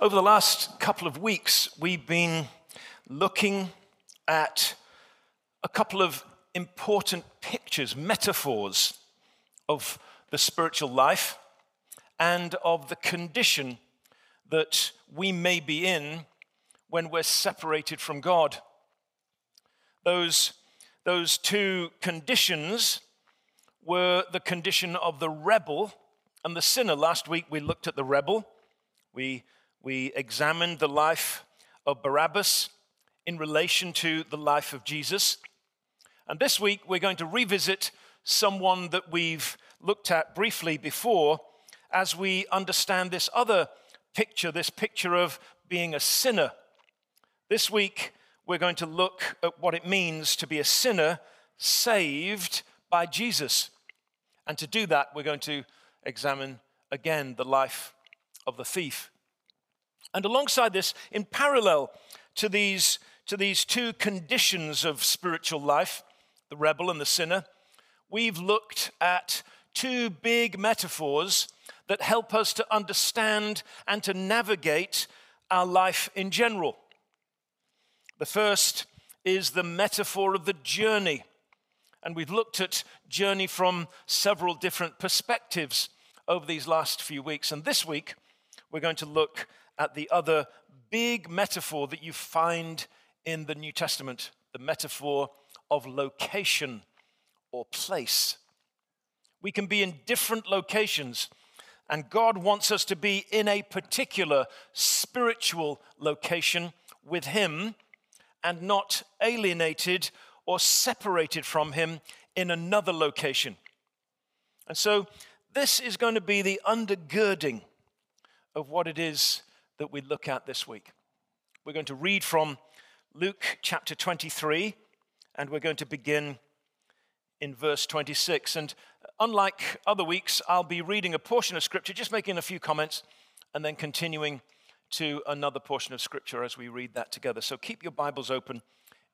Over the last couple of weeks, we've been looking at a couple of important pictures, metaphors of the spiritual life and of the condition that we may be in when we're separated from God. Those, those two conditions were the condition of the rebel and the sinner. Last week we looked at the rebel. We, we examined the life of Barabbas in relation to the life of Jesus. And this week we're going to revisit someone that we've looked at briefly before as we understand this other picture, this picture of being a sinner. This week we're going to look at what it means to be a sinner saved by Jesus. And to do that, we're going to examine again the life of the thief. And alongside this, in parallel to these, to these two conditions of spiritual life, the rebel and the sinner, we've looked at two big metaphors that help us to understand and to navigate our life in general. The first is the metaphor of the journey. And we've looked at journey from several different perspectives over these last few weeks. And this week, we're going to look at the other big metaphor that you find in the New Testament the metaphor of location or place. We can be in different locations, and God wants us to be in a particular spiritual location with Him and not alienated or separated from Him in another location. And so, this is going to be the undergirding of what it is that we look at this week. We're going to read from Luke chapter 23, and we're going to begin in verse 26. And unlike other weeks, I'll be reading a portion of Scripture, just making a few comments, and then continuing to another portion of Scripture as we read that together. So keep your Bibles open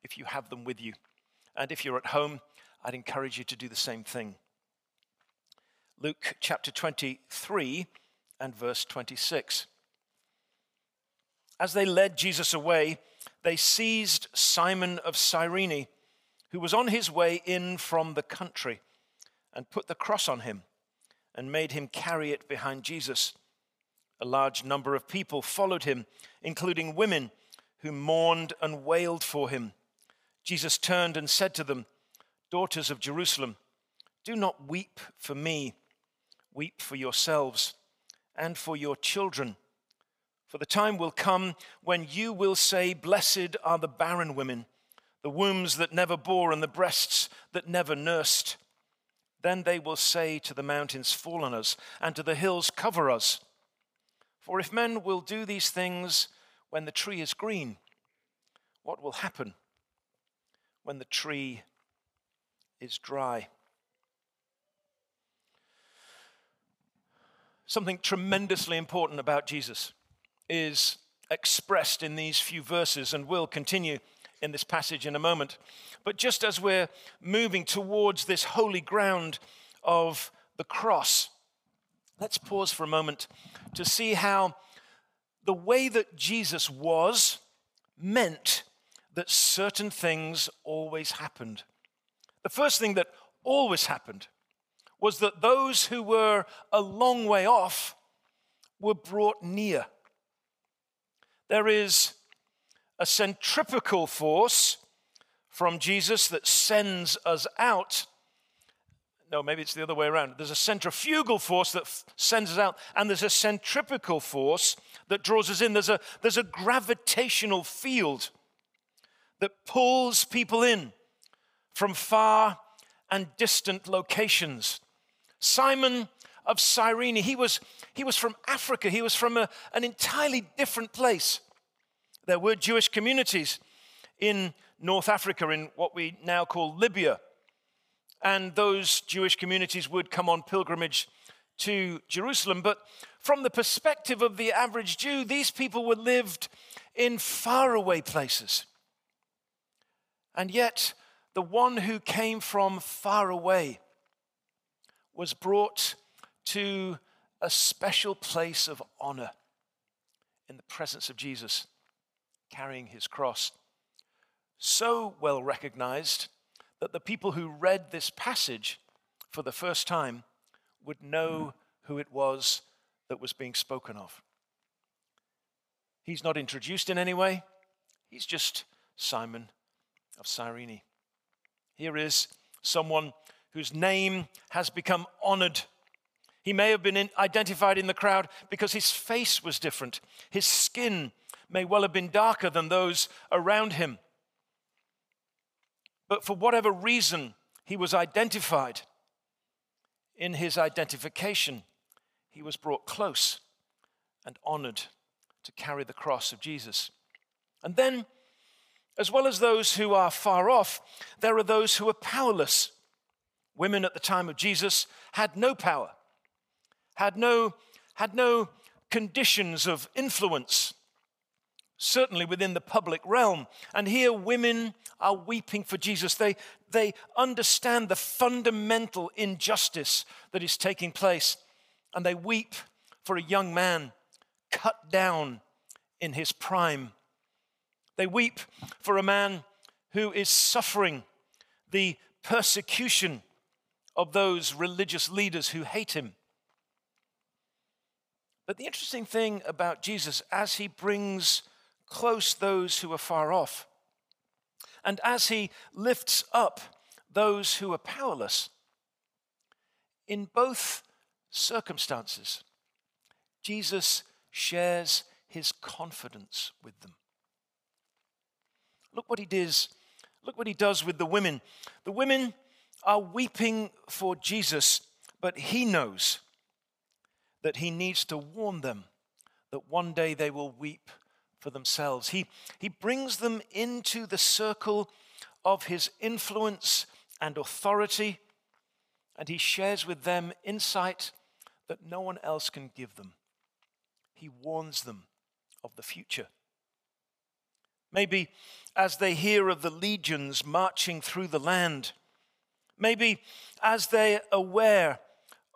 if you have them with you. And if you're at home, I'd encourage you to do the same thing. Luke chapter 23 and verse 26. As they led Jesus away, they seized Simon of Cyrene, who was on his way in from the country, and put the cross on him and made him carry it behind Jesus. A large number of people followed him, including women who mourned and wailed for him. Jesus turned and said to them, Daughters of Jerusalem, do not weep for me, weep for yourselves and for your children. For the time will come when you will say, Blessed are the barren women, the wombs that never bore, and the breasts that never nursed. Then they will say to the mountains, Fall on us, and to the hills, Cover us. For if men will do these things when the tree is green, what will happen when the tree is dry? Something tremendously important about Jesus is expressed in these few verses and will continue in this passage in a moment. But just as we're moving towards this holy ground of the cross, let's pause for a moment to see how the way that Jesus was meant that certain things always happened. The first thing that always happened was that those who were a long way off were brought near. There is a centripetal force from Jesus that sends us out. No, maybe it's the other way around. There's a centrifugal force that f- sends us out, and there's a centripetal force that draws us in. There's a, there's a gravitational field that pulls people in from far and distant locations. Simon of Cyrene, he was, he was from Africa, he was from a, an entirely different place. There were Jewish communities in North Africa, in what we now call Libya. And those Jewish communities would come on pilgrimage to Jerusalem. But from the perspective of the average Jew, these people were lived in faraway places. And yet, the one who came from far away was brought to a special place of honor in the presence of Jesus, carrying his cross. So well recognized that the people who read this passage for the first time would know who it was that was being spoken of. He's not introduced in any way, he's just Simon of Cyrene. Here is someone whose name has become honored. He may have been in, identified in the crowd because his face was different. His skin may well have been darker than those around him. But for whatever reason, he was identified. In his identification, he was brought close and honored to carry the cross of Jesus. And then, as well as those who are far off, there are those who are powerless. Women at the time of Jesus had no power, had no, had no conditions of influence, certainly within the public realm. And here, women are weeping for Jesus. They, they understand the fundamental injustice that is taking place, and they weep for a young man cut down in his prime. They weep for a man who is suffering the persecution of those religious leaders who hate him. But the interesting thing about Jesus, as he brings close those who are far off, and as he lifts up those who are powerless, in both circumstances, Jesus shares his confidence with them. Look what he does. Look what he does with the women. The women are weeping for Jesus, but he knows that he needs to warn them that one day they will weep for themselves. He, he brings them into the circle of his influence and authority, and he shares with them insight that no one else can give them he warns them of the future. Maybe as they hear of the legions marching through the land, maybe as they're aware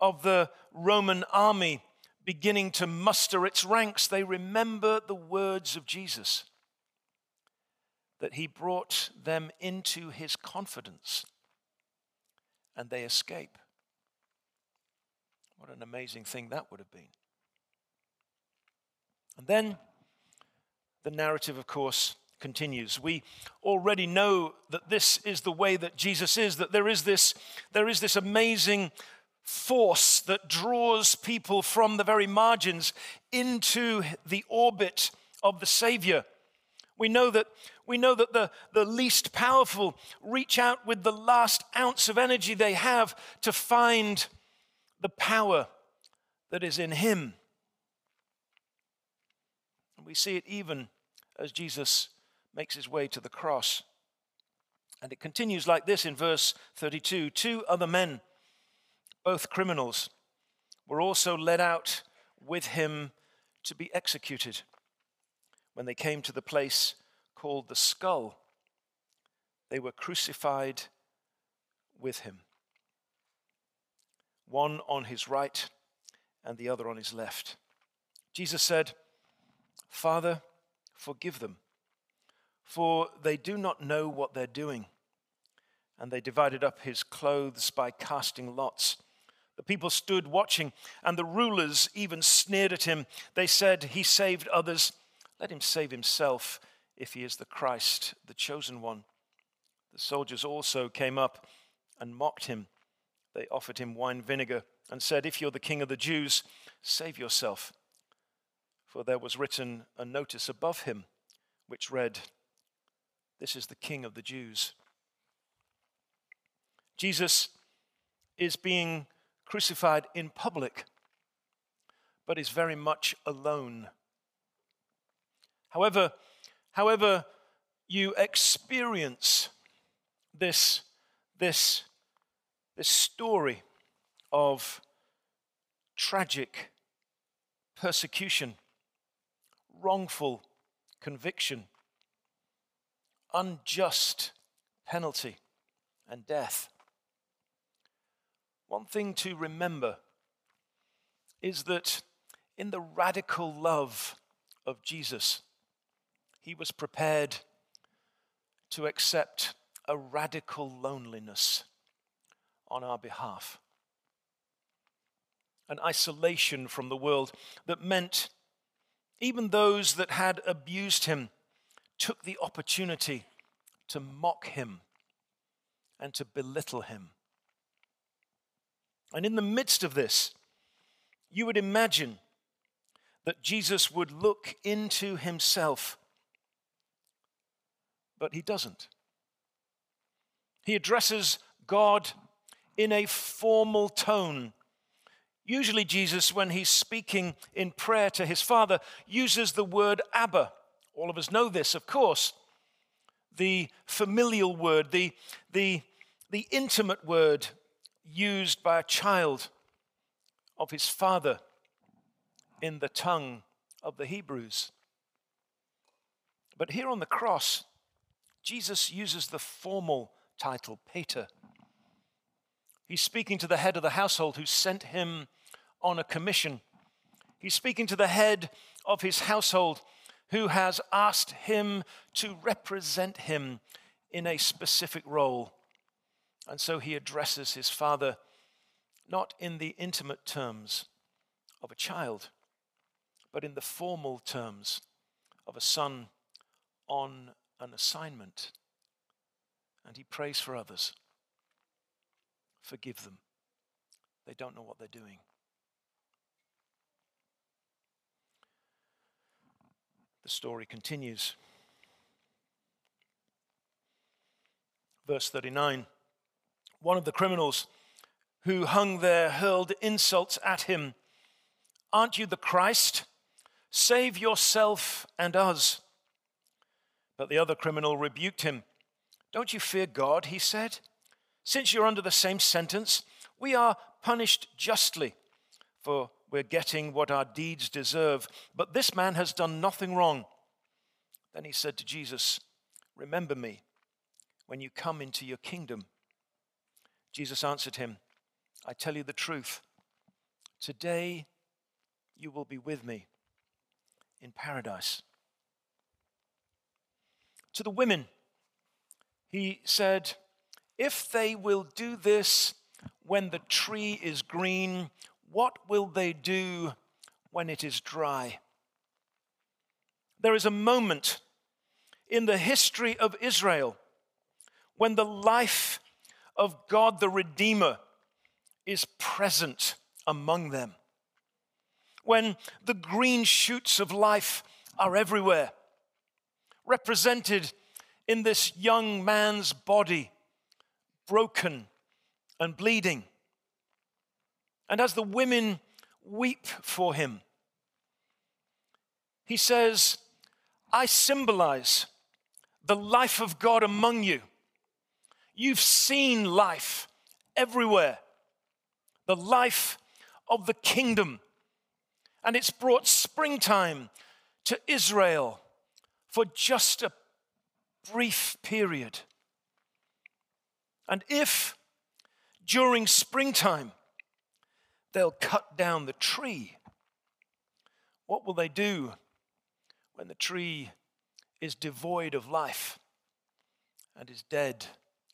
of the Roman army beginning to muster its ranks, they remember the words of Jesus that he brought them into his confidence and they escape. What an amazing thing that would have been. And then the narrative, of course, continues. We already know that this is the way that Jesus is, that there is this, there is this amazing force that draws people from the very margins into the orbit of the Savior. We know that, we know that the, the least powerful reach out with the last ounce of energy they have to find the power that is in Him. And we see it even as Jesus makes his way to the cross. And it continues like this in verse 32 Two other men, both criminals, were also led out with him to be executed. When they came to the place called the skull, they were crucified with him, one on his right and the other on his left. Jesus said, Father, forgive them, for they do not know what they're doing. And they divided up his clothes by casting lots. The people stood watching, and the rulers even sneered at him. They said, He saved others. Let him save himself if he is the Christ, the chosen one. The soldiers also came up and mocked him. They offered him wine vinegar and said, If you're the king of the Jews, save yourself for there was written a notice above him which read, This is the King of the Jews. Jesus is being crucified in public, but is very much alone. However, however you experience this, this, this story of tragic persecution wrongful conviction, unjust penalty, and death. One thing to remember is that in the radical love of Jesus. He was prepared to accept a radical loneliness on our behalf, an isolation from the world that meant even those that had abused him took the opportunity to mock him and to belittle him. And in the midst of this, you would imagine that Jesus would look into himself, but he doesn't. He addresses God in a formal tone. Usually, Jesus, when he's speaking in prayer to his Father, uses the word Abba. All of us know this, of course. The familial word, the, the, the intimate word used by a child of his father in the tongue of the Hebrews. But here on the cross, Jesus uses the formal title, Pater. He's speaking to the head of the household who sent him on a commission. He's speaking to the head of his household who has asked him to represent him in a specific role. And so he addresses his father not in the intimate terms of a child, but in the formal terms of a son on an assignment. And he prays for others. Forgive them. They don't know what they're doing. The story continues. Verse 39 One of the criminals who hung there hurled insults at him. Aren't you the Christ? Save yourself and us. But the other criminal rebuked him. Don't you fear God, he said. Since you're under the same sentence, we are punished justly, for we're getting what our deeds deserve. But this man has done nothing wrong. Then he said to Jesus, Remember me when you come into your kingdom. Jesus answered him, I tell you the truth. Today you will be with me in paradise. To the women, he said, If they will do this when the tree is green, what will they do when it is dry? There is a moment in the history of Israel when the life of God the Redeemer is present among them. When the green shoots of life are everywhere, represented in this young man's body, broken and bleeding. And as the women weep for him, he says, I symbolize the life of God among you. You've seen life everywhere the life of the kingdom. And it's brought springtime to Israel for just a brief period. And if during springtime they'll cut down the tree, what will they do when the tree is devoid of life and is dead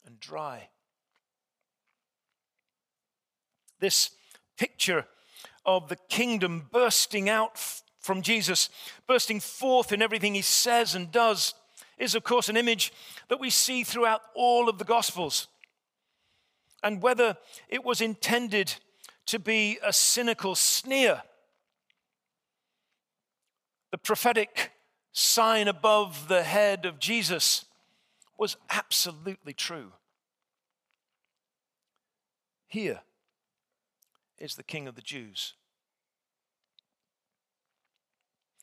and dry? this picture of the kingdom bursting out from Jesus, bursting forth in everything he says and does, is of course an image that we see throughout all of the Gospels. And whether it was intended to be a cynical sneer, the prophetic sign above the head of Jesus was absolutely true. Here, is the King of the Jews.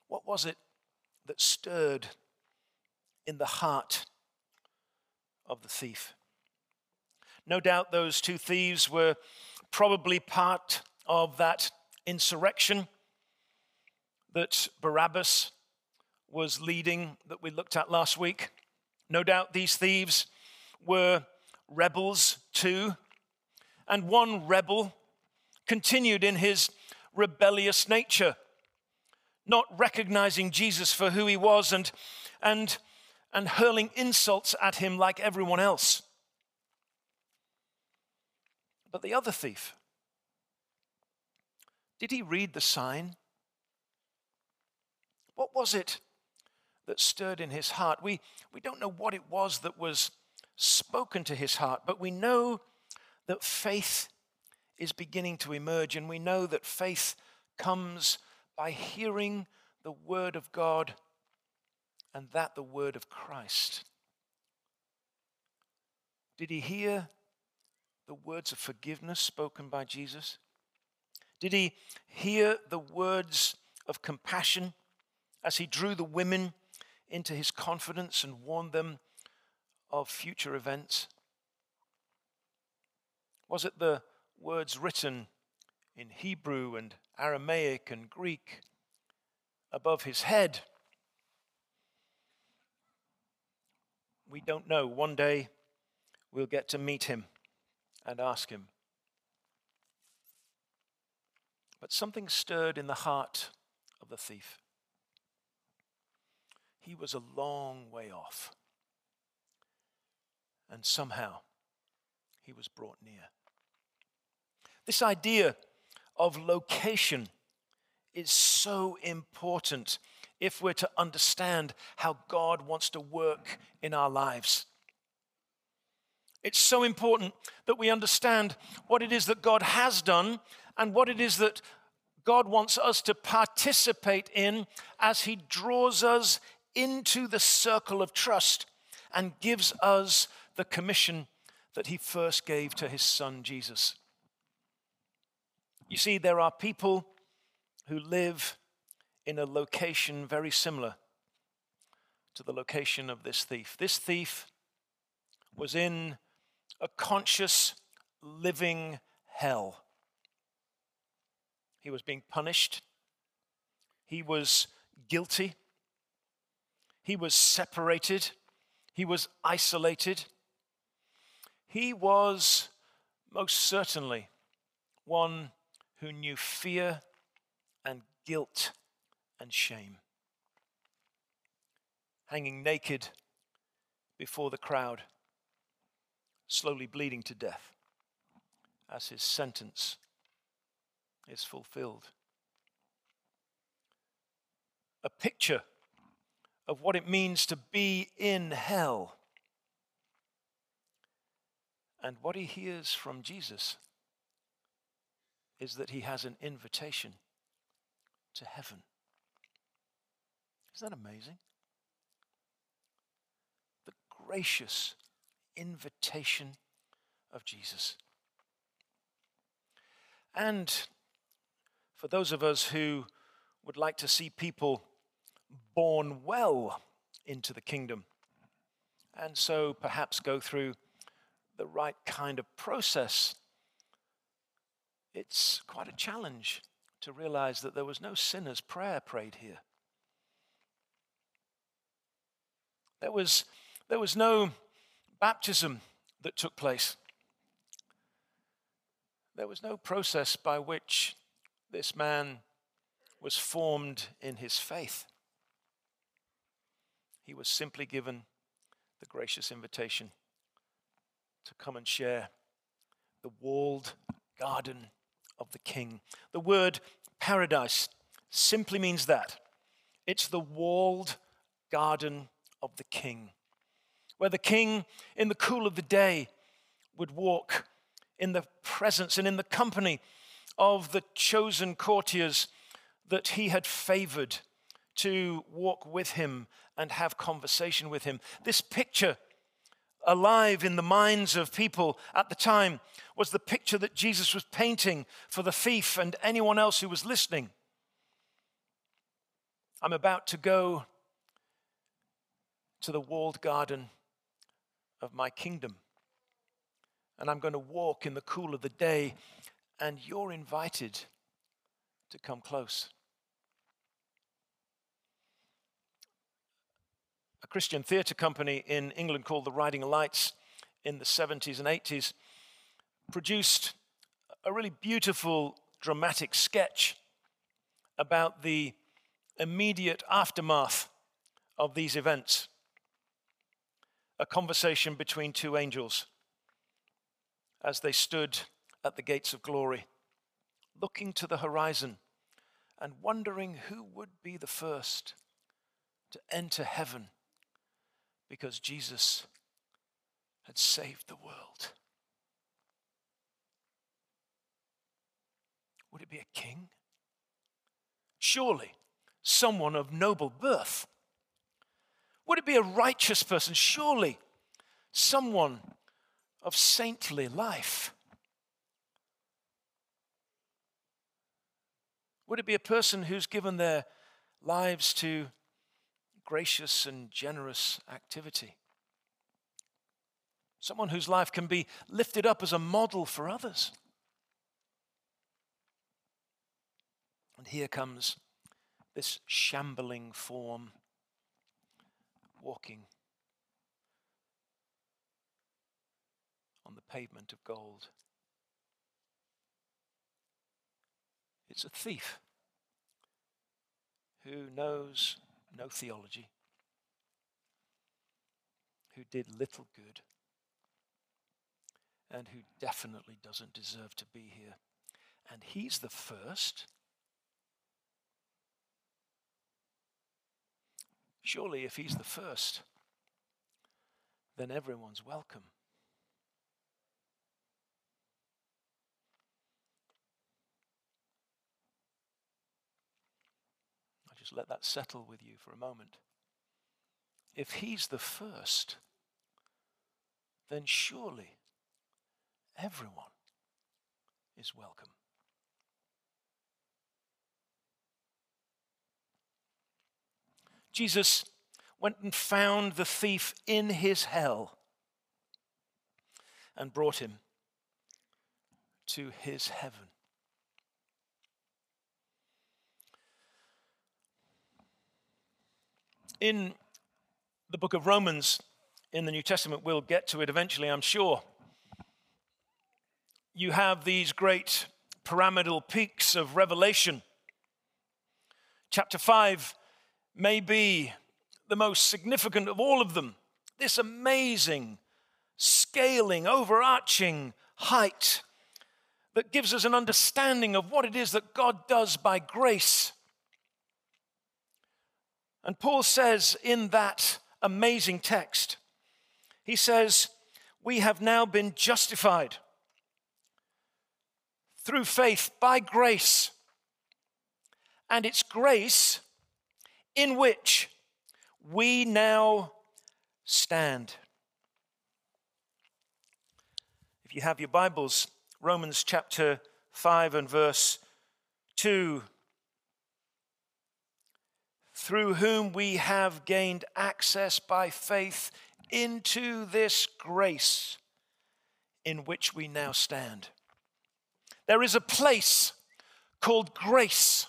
What was it that stirred in the heart of the thief? No doubt those two thieves were probably part of that insurrection that Barabbas was leading that we looked at last week. No doubt these thieves were rebels too. And one rebel continued in his rebellious nature. not recognizing Jesus for who he was and, and, and hurling insults at him like everyone else. But the other thief, did he read the sign? What was it that stirred in his heart? We, we don't know what it was that was spoken to his heart, but we know that faith is beginning to emerge, and we know that faith comes by hearing the word of God and that the word of Christ. Did he hear the words of forgiveness spoken by Jesus? Did he hear the words of compassion as he drew the women into his confidence and warned them of future events? Was it the words written in Hebrew and Aramaic and Greek above his head? We don't know. One day we'll get to meet him and ask him. But something stirred in the heart of the thief. He was a long way off. And somehow he was brought near. This idea of location is so important if we're to understand how God wants to work in our lives. It's so important that we understand what it is that God has done and what it is that God wants us to participate in as He draws us into the circle of trust and gives us the commission that He first gave to His Son Jesus. You see, there are people who live in a location very similar to the location of this thief. This thief was in a conscious, living hell. He was being punished, he was guilty, he was separated, he was isolated. He was most certainly one who knew fear and guilt and shame. Hanging naked before the crowd, slowly bleeding to death as his sentence is fulfilled. A picture of what it means to be in hell. And what he hears from Jesus is that he has an invitation to heaven. Isn't that amazing? The gracious invitation of Jesus. And for those of us who would like to see people born well into the kingdom, and so perhaps go through the right kind of process it's quite a challenge to realize that there was no sinner's prayer prayed here. There was, there was no baptism that took place. There was no process by which this man was formed in his faith. He was simply given the gracious invitation to come and share the walled garden of the king. The word paradise simply means that it's the walled garden of the king, where the king, in the cool of the day, would walk in the presence and in the company of the chosen courtiers that he had favored to walk with him and have conversation with him. This picture alive in the minds of people at the time was the picture that Jesus was painting for the thief and anyone else who was listening. I'm about to go to the walled garden of my kingdom. And I'm going to walk in the cool of the day, and you're invited to come close. A Christian theatre company in England called the Riding Lights in the 70s and 80s produced a really beautiful dramatic sketch about the immediate aftermath of these events a conversation between two angels as they stood at the gates of glory, looking to the horizon and wondering who would be the first to enter heaven because Jesus had saved the world. Would it be a king? Surely someone of noble birth. Would it be a righteous person? Surely someone of saintly life. Would it be a person who's given their lives to gracious and generous activity? Someone whose life can be lifted up as a model for others. And here comes this shambling form walking on the pavement of gold. It's a thief who knows no theology, who did little good, and who definitely doesn't deserve to be here. And he's the first Surely, if he's the first, then everyone's welcome. I'll just let that settle with you for a moment. If he's the first, then surely everyone is welcome. Jesus went and found the thief in his hell and brought him to his heaven. In the book of Romans in the New Testament, we'll get to it eventually, I'm sure. You have these great pyramidal peaks of revelation. Chapter 5 may be the most significant of all of them. This amazing, scaling, overarching height that gives us an understanding of what it is that God does by grace. And Paul says in that amazing text, he says, We have now been justified through faith by grace. And it's grace in which we now stand. If you have your Bibles, Romans chapter 5 and verse 2 through whom we have gained access by faith into this grace in which we now stand. There is a place called grace.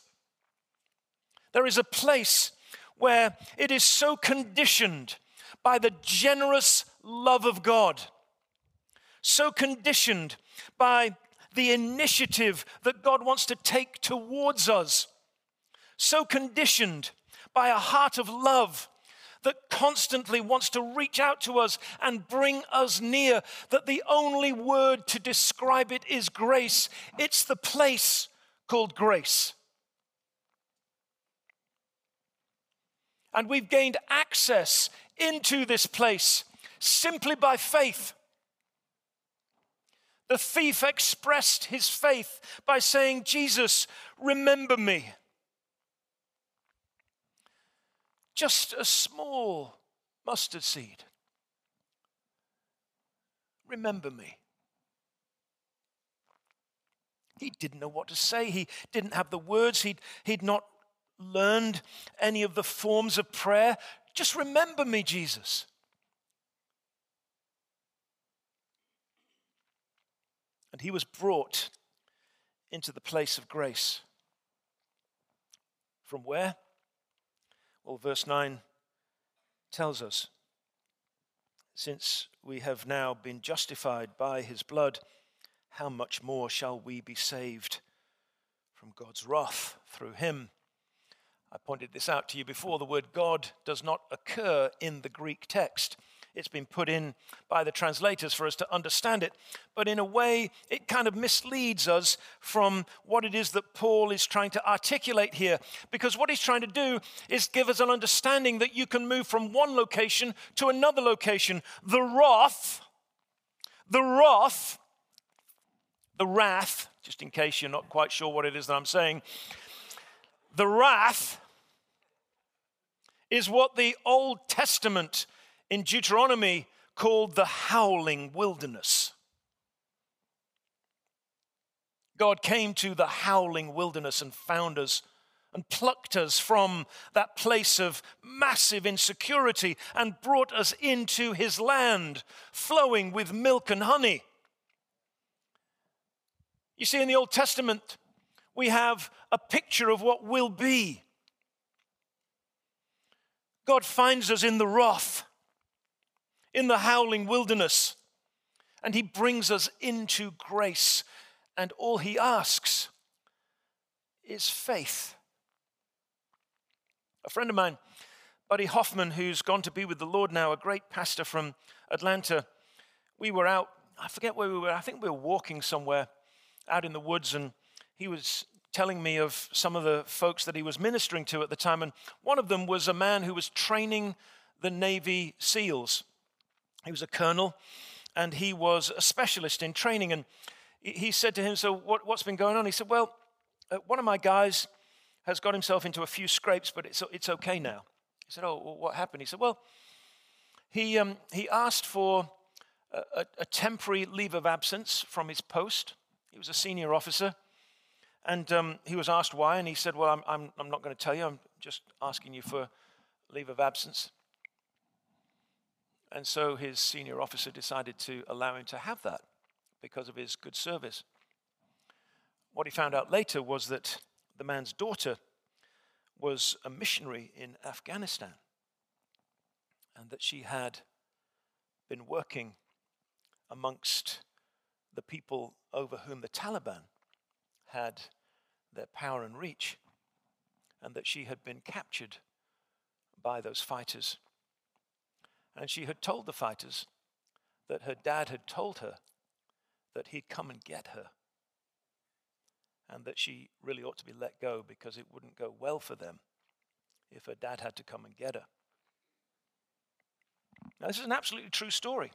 There is a place where it is so conditioned by the generous love of God, so conditioned by the initiative that God wants to take towards us, so conditioned by a heart of love that constantly wants to reach out to us and bring us near, that the only word to describe it is grace. It's the place called grace. And we've gained access into this place simply by faith. The thief expressed his faith by saying, Jesus, remember me. Just a small mustard seed. Remember me. He didn't know what to say. He didn't have the words. He'd, he'd not learned any of the forms of prayer, just remember me, Jesus. And he was brought into the place of grace. From where? Well, verse 9 tells us since we have now been justified by his blood, how much more shall we be saved from God's wrath through him? I pointed this out to you before. The word God does not occur in the Greek text. It's been put in by the translators for us to understand it. But in a way, it kind of misleads us from what it is that Paul is trying to articulate here. Because what he's trying to do is give us an understanding that you can move from one location to another location. The wrath, the wrath, the wrath, just in case you're not quite sure what it is that I'm saying, the wrath is what the Old Testament in Deuteronomy called the howling wilderness. God came to the howling wilderness and found us and plucked us from that place of massive insecurity and brought us into his land, flowing with milk and honey. You see, in the Old Testament, we have a picture of what will be. God finds us in the wrath in the howling wilderness. And he brings us into grace. And all he asks is faith. A friend of mine, Buddy Hoffman, who's gone to be with the Lord now, a great pastor from Atlanta, we were out, I forget where we were, I think we were walking somewhere out in the woods, and he was telling me of some of the folks that he was ministering to at the time. And one of them was a man who was training the Navy SEALs. He was a colonel and he was a specialist in training. And he said to him, So, what, has been going on? He said, Well, uh, one of my guys has got himself into a few scrapes, but it's, it's okay now. He said, Oh, well, what happened? He said, Well, he, um, he asked for a, a, temporary leave of absence from his post. He was a senior officer. And um, he was asked why, and he said, Well, I'm, I'm, I'm not going to tell you. I'm just asking you for leave of absence. And so his senior officer decided to allow him to have that because of his good service. What he found out later was that the man's daughter was a missionary in Afghanistan and that she had been working amongst the people over whom the Taliban had their power and reach, and that she had been captured by those fighters and she had told the fighters that her dad had told her that he'd come and get her and that she really ought to be let go because it wouldn't go well for them if her dad had to come and get her. Now, this is an absolutely true story.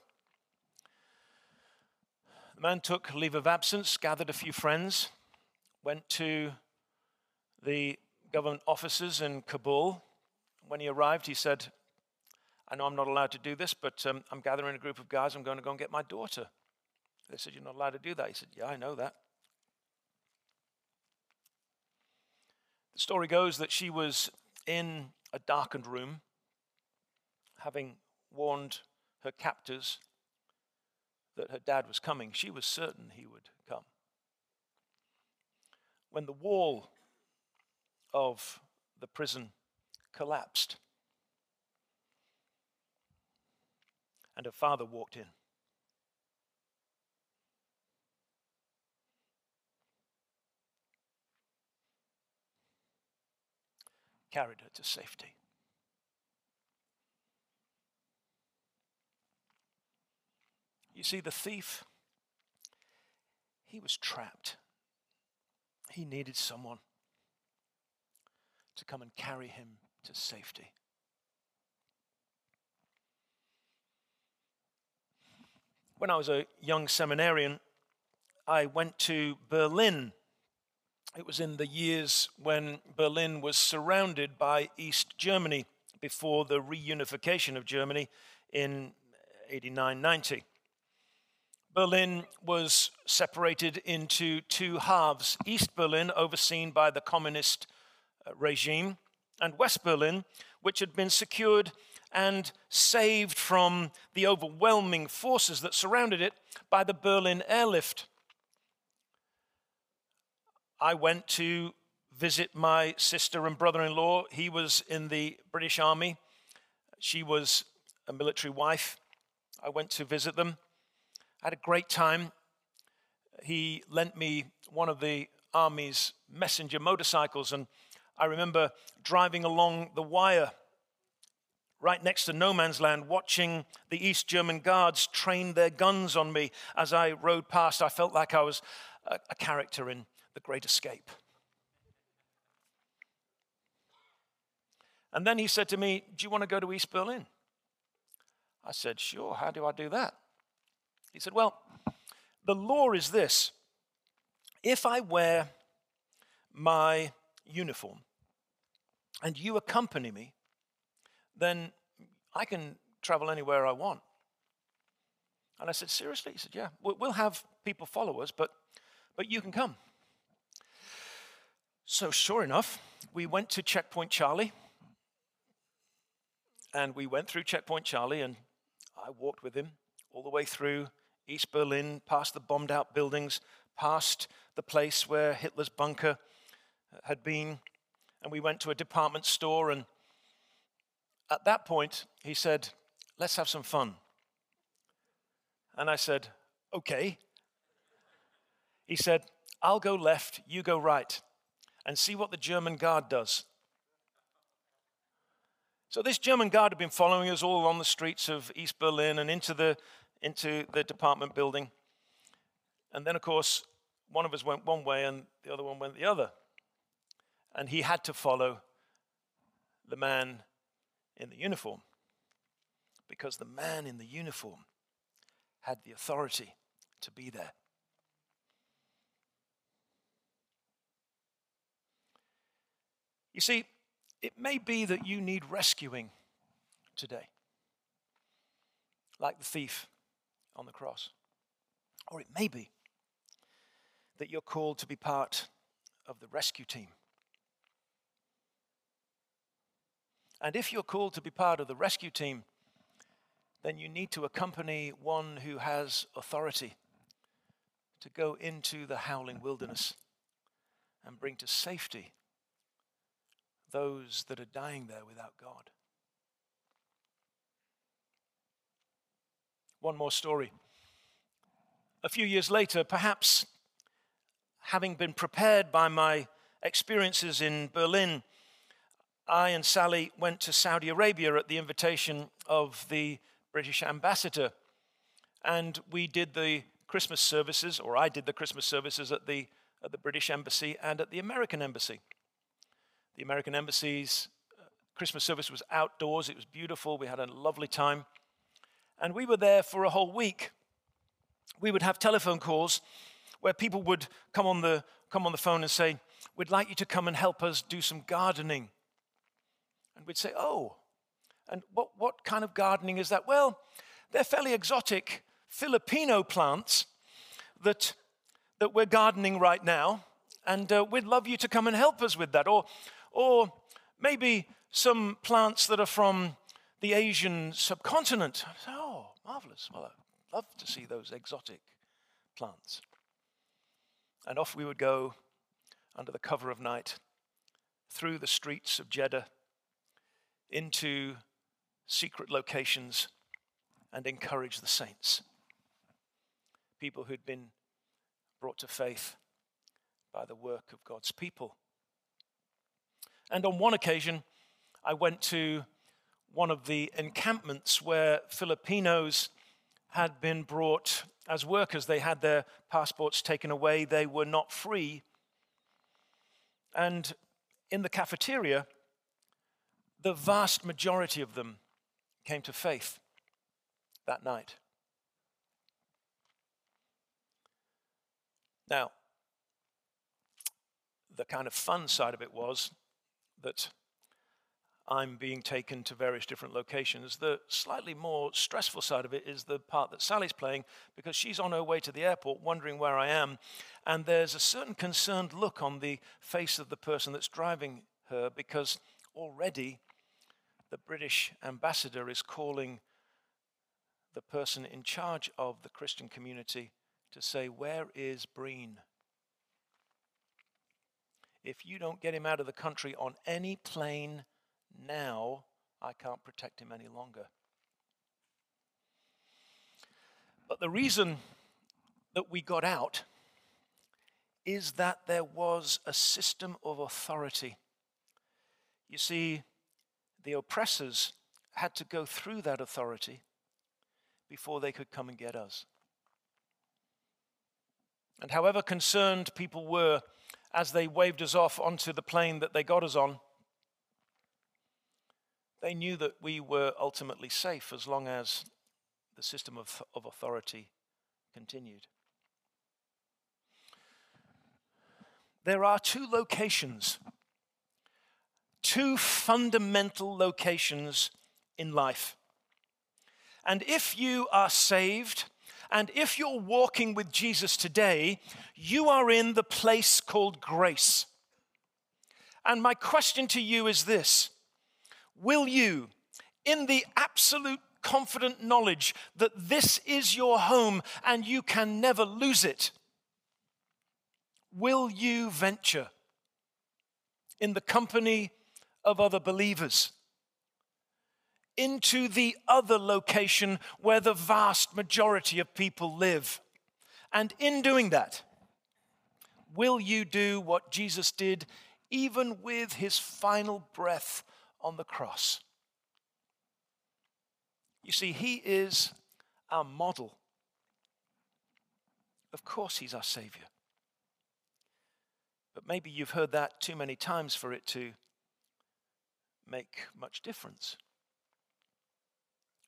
The man took leave of absence, gathered a few friends, went to the government offices in Kabul. When he arrived, he said, I know I'm not allowed to do this, but um, I'm gathering a group of guys. I'm going to go and get my daughter. They said, You're not allowed to do that. He said, Yeah, I know that. The story goes that she was in a darkened room, having warned her captors that her dad was coming. She was certain he would come. When the wall of the prison collapsed, and her father walked in. Carried her to safety. You see, the thief, he was trapped. He needed someone to come and carry him to safety. When I was a young seminarian, I went to Berlin. It was in the years when Berlin was surrounded by East Germany before the reunification of Germany in 89 90. Berlin was separated into two halves East Berlin, overseen by the communist uh, regime, and West Berlin, which had been secured and saved from the overwhelming forces that surrounded it by the Berlin airlift. I went to visit my sister and brother in law. He was in the British Army, she was a military wife. I went to visit them. I had a great time. He lent me one of the Army's messenger motorcycles, and I remember driving along the wire right next to no man's land, watching the East German guards train their guns on me as I rode past. I felt like I was a, a character in The Great Escape. And then he said to me, Do you want to go to East Berlin? I said, Sure, how do I do that? He said, Well, the law is this if I wear my uniform and you accompany me, then I can travel anywhere I want. And I said, Seriously? He said, Yeah, we'll have people follow us, but, but you can come. So, sure enough, we went to Checkpoint Charlie and we went through Checkpoint Charlie, and I walked with him all the way through East Berlin, past the bombed out buildings, past the place where Hitler's bunker had been. And we went to a department store. And at that point, he said, Let's have some fun. And I said, Okay. He said, I'll go left, you go right, and see what the German guard does. So this German guard had been following us all on the streets of East Berlin and into the, into the department building. And then, of course, one of us went one way and the other one went the other. And he had to follow the man in the uniform because the man in the uniform had the authority to be there. You see, it may be that you need rescuing today, like the thief on the cross. Or it may be that you're called to be part of the rescue team. And if you're called to be part of the rescue team, then you need to accompany one who has authority to go into the howling wilderness and bring to safety those that are dying there without God. One more story. A few years later, perhaps having been prepared by my experiences in Berlin, I and Sally went to Saudi Arabia at the invitation of the British ambassador. And we did the Christmas services, or I did the Christmas services at the, at the British Embassy and at the American Embassy the American embassy's uh, Christmas service was outdoors. It was beautiful. We had a lovely time. And we were there for a whole week. We would have telephone calls where people would come on the, come on the phone and say, We'd like you to come and help us do some gardening. And we'd say, Oh, and what, what kind of gardening is that? Well, they're fairly exotic Filipino plants that, that we're gardening right now. And uh, we'd love you to come and help us with that. Or, or maybe some plants that are from the Asian subcontinent. Oh, marvelous. Well, I'd love to see those exotic plants. And off we would go under the cover of night through the streets of Jeddah into secret locations and encourage the saints. People who'd been brought to faith by the work of God's people. And on one occasion, I went to one of the encampments where Filipinos had been brought as workers. They had their passports taken away, they were not free. And in the cafeteria, the vast majority of them came to faith that night. Now, the kind of fun side of it was that I'm being taken to various different locations. The slightly more stressful side of it is the part that Sally's playing because she's on her way to the airport wondering where I am. And there's a certain concerned look on the face of the person that's driving her because already the British ambassador is calling the person in charge of the Christian community to say, Where is Breen? if you don't get him out of the country on any plane now, I can't protect him any longer. But the reason that we got out is that there was a system of authority You see, the oppressors had to go through that authority before they could come and get us. And however concerned people were as they waved us off onto the plane that they got us on, they knew that we were ultimately safe as long as the system of, of authority continued. There are two locations, two fundamental locations in life. And if you are saved, and if you're walking with Jesus today, you are in the place called grace. And my question to you is this Will you, in the absolute confident knowledge that this is your home and you can never lose it, will you venture in the company of other believers? into the other location where the vast majority of people live. And in doing that, will you do what Jesus did even with his final breath on the cross? You see, he is our model. Of course, he's our Savior. But maybe you've heard that too many times for it to make much difference.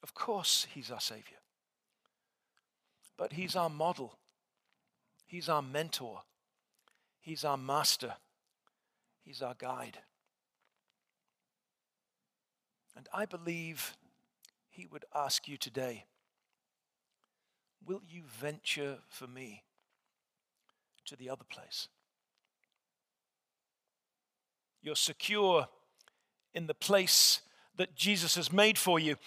Of course, He's our Savior. But He's our model, He's our mentor, He's our master, He's our guide. And I believe He would ask you today Will you venture for me to the other place? You're secure in the place that Jesus has made for you.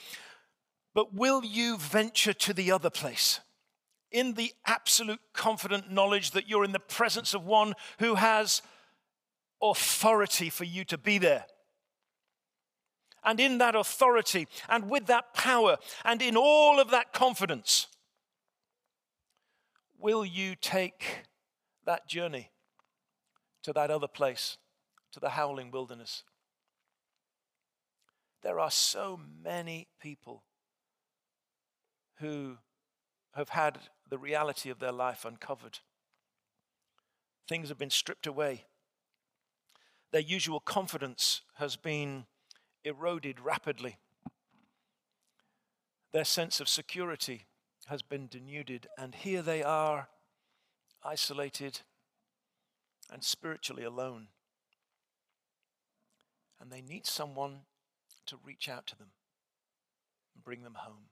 But will you venture to the other place? In the absolute confident knowledge that you're in the presence of one who has authority for you to be there. And in that authority and with that power and in all of that confidence, will you take that journey to that other place, to the howling wilderness? There are so many people who have had the reality of their life uncovered. Things have been stripped away. Their usual confidence has been eroded rapidly. Their sense of security has been denuded, and here they are, isolated and spiritually alone. And they need someone to reach out to them and bring them home.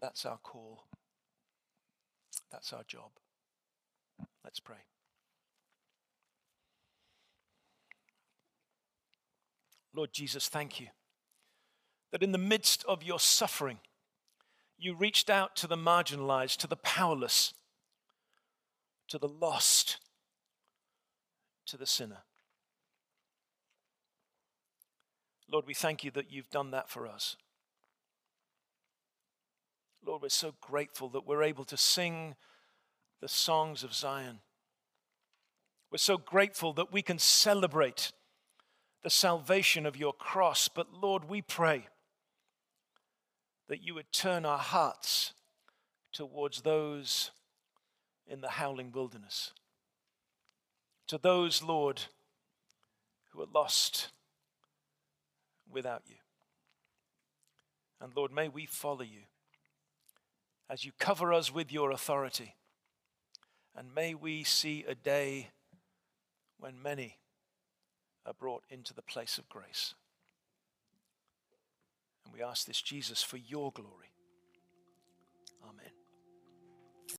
That's our call. That's our job. Let's pray. Lord Jesus, thank you that in the midst of your suffering, you reached out to the marginalized, to the powerless, to the lost, to the sinner. Lord, we thank you that you've done that for us. Lord, we're so grateful that we're able to sing the songs of Zion. We're so grateful that we can celebrate the salvation of your cross. But Lord, we pray that you would turn our hearts towards those in the howling wilderness. To those, Lord, who are lost without you. And Lord, may we follow you as you cover us with your authority. And may we see a day when many are brought into the place of grace. And we ask this, Jesus, for your glory.